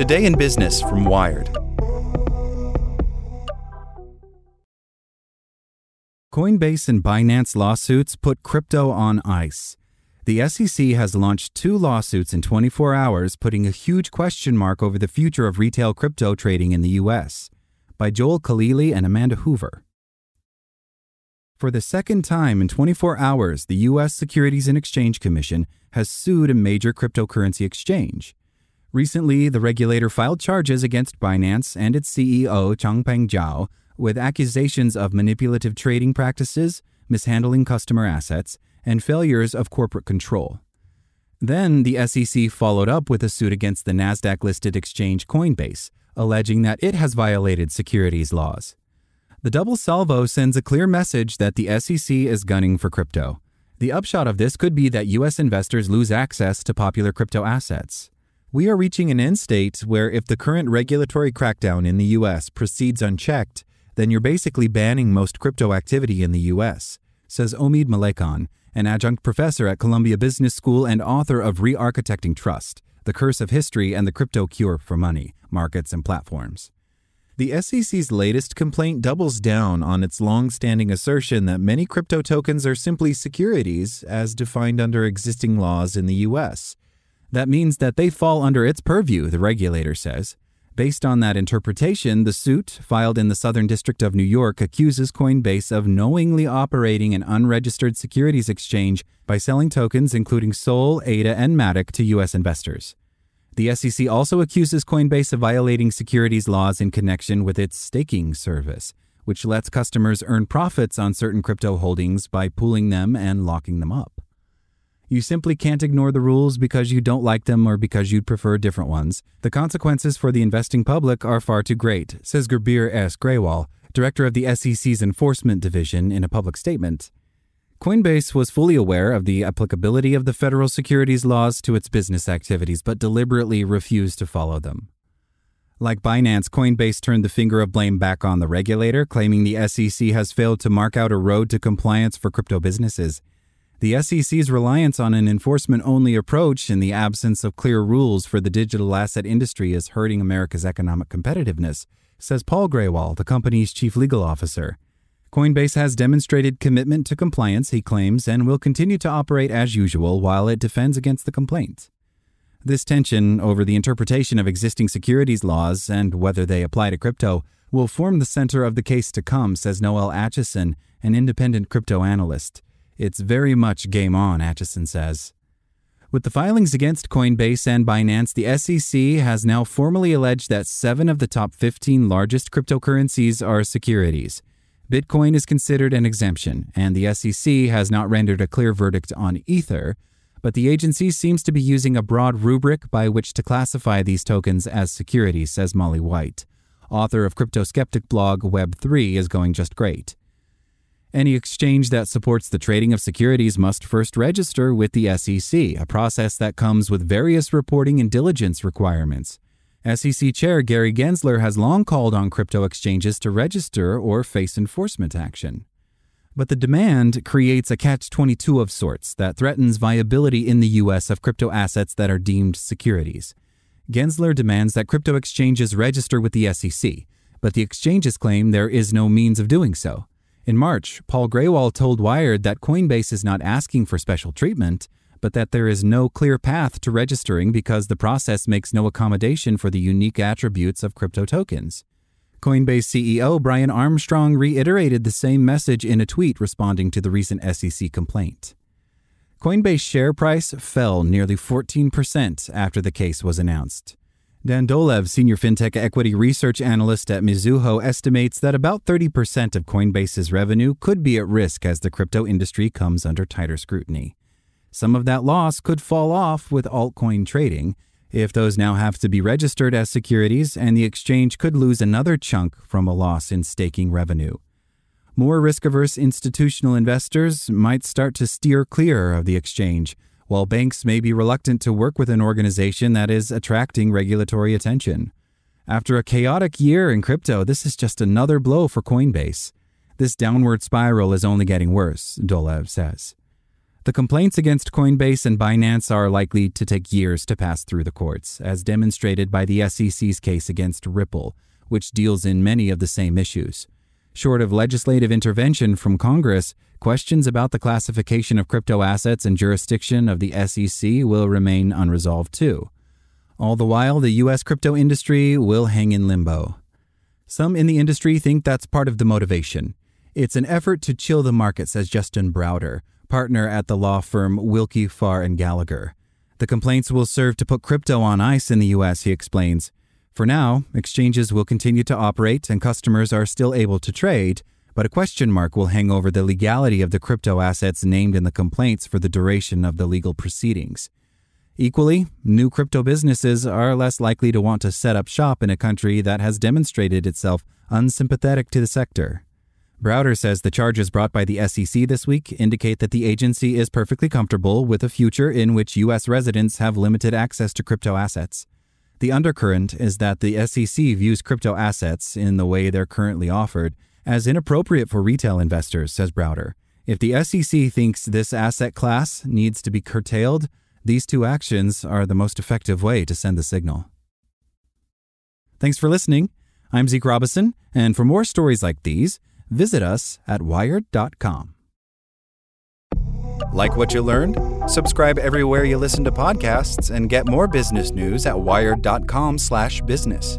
Today in Business from Wired. Coinbase and Binance lawsuits put crypto on ice. The SEC has launched two lawsuits in 24 hours, putting a huge question mark over the future of retail crypto trading in the U.S. By Joel Khalili and Amanda Hoover. For the second time in 24 hours, the U.S. Securities and Exchange Commission has sued a major cryptocurrency exchange. Recently, the regulator filed charges against Binance and its CEO, Changpeng Zhao, with accusations of manipulative trading practices, mishandling customer assets, and failures of corporate control. Then the SEC followed up with a suit against the NASDAQ listed exchange Coinbase, alleging that it has violated securities laws. The double salvo sends a clear message that the SEC is gunning for crypto. The upshot of this could be that U.S. investors lose access to popular crypto assets. We are reaching an end state where if the current regulatory crackdown in the U.S. proceeds unchecked, then you're basically banning most crypto activity in the US, says Omid Malekan, an adjunct professor at Columbia Business School and author of Re Architecting Trust The Curse of History and the Crypto Cure for Money, Markets, and Platforms. The SEC's latest complaint doubles down on its long standing assertion that many crypto tokens are simply securities as defined under existing laws in the US. That means that they fall under its purview, the regulator says. Based on that interpretation, the suit, filed in the Southern District of New York, accuses Coinbase of knowingly operating an unregistered securities exchange by selling tokens including Sol, ADA, and Matic to U.S. investors. The SEC also accuses Coinbase of violating securities laws in connection with its staking service, which lets customers earn profits on certain crypto holdings by pooling them and locking them up. You simply can't ignore the rules because you don't like them or because you'd prefer different ones. The consequences for the investing public are far too great, says Gurbir S. Grewal, director of the SEC's Enforcement Division, in a public statement. Coinbase was fully aware of the applicability of the federal securities laws to its business activities, but deliberately refused to follow them. Like Binance, Coinbase turned the finger of blame back on the regulator, claiming the SEC has failed to mark out a road to compliance for crypto businesses. The SEC's reliance on an enforcement only approach in the absence of clear rules for the digital asset industry is hurting America's economic competitiveness, says Paul Grewal, the company's chief legal officer. Coinbase has demonstrated commitment to compliance, he claims, and will continue to operate as usual while it defends against the complaint. This tension over the interpretation of existing securities laws and whether they apply to crypto will form the center of the case to come, says Noel Acheson, an independent crypto analyst. It's very much game on, Acheson says. With the filings against Coinbase and Binance, the SEC has now formally alleged that seven of the top 15 largest cryptocurrencies are securities. Bitcoin is considered an exemption, and the SEC has not rendered a clear verdict on Ether, but the agency seems to be using a broad rubric by which to classify these tokens as securities, says Molly White. Author of crypto skeptic blog Web3 is going just great. Any exchange that supports the trading of securities must first register with the SEC, a process that comes with various reporting and diligence requirements. SEC Chair Gary Gensler has long called on crypto exchanges to register or face enforcement action. But the demand creates a catch 22 of sorts that threatens viability in the U.S. of crypto assets that are deemed securities. Gensler demands that crypto exchanges register with the SEC, but the exchanges claim there is no means of doing so. In March, Paul Grewal told Wired that Coinbase is not asking for special treatment, but that there is no clear path to registering because the process makes no accommodation for the unique attributes of crypto tokens. Coinbase CEO Brian Armstrong reiterated the same message in a tweet responding to the recent SEC complaint. Coinbase share price fell nearly 14% after the case was announced. Dan Dolev, senior fintech equity research analyst at Mizuho, estimates that about 30% of Coinbase's revenue could be at risk as the crypto industry comes under tighter scrutiny. Some of that loss could fall off with altcoin trading, if those now have to be registered as securities, and the exchange could lose another chunk from a loss in staking revenue. More risk averse institutional investors might start to steer clear of the exchange while banks may be reluctant to work with an organization that is attracting regulatory attention. After a chaotic year in crypto, this is just another blow for Coinbase. This downward spiral is only getting worse, Dolev says. The complaints against Coinbase and Binance are likely to take years to pass through the courts, as demonstrated by the SEC's case against Ripple, which deals in many of the same issues. Short of legislative intervention from Congress, questions about the classification of crypto assets and jurisdiction of the SEC will remain unresolved too. All the while, the U.S. crypto industry will hang in limbo. Some in the industry think that's part of the motivation. It's an effort to chill the market, says Justin Browder, partner at the law firm Willkie Farr and Gallagher. The complaints will serve to put crypto on ice in the U.S., he explains. For now, exchanges will continue to operate and customers are still able to trade, but a question mark will hang over the legality of the crypto assets named in the complaints for the duration of the legal proceedings. Equally, new crypto businesses are less likely to want to set up shop in a country that has demonstrated itself unsympathetic to the sector. Browder says the charges brought by the SEC this week indicate that the agency is perfectly comfortable with a future in which U.S. residents have limited access to crypto assets. The undercurrent is that the SEC views crypto assets, in the way they're currently offered, as inappropriate for retail investors, says Browder. If the SEC thinks this asset class needs to be curtailed, these two actions are the most effective way to send the signal. Thanks for listening. I'm Zeke Robison, and for more stories like these, visit us at wired.com. Like what you learned? Subscribe everywhere you listen to podcasts and get more business news at wired.com/business.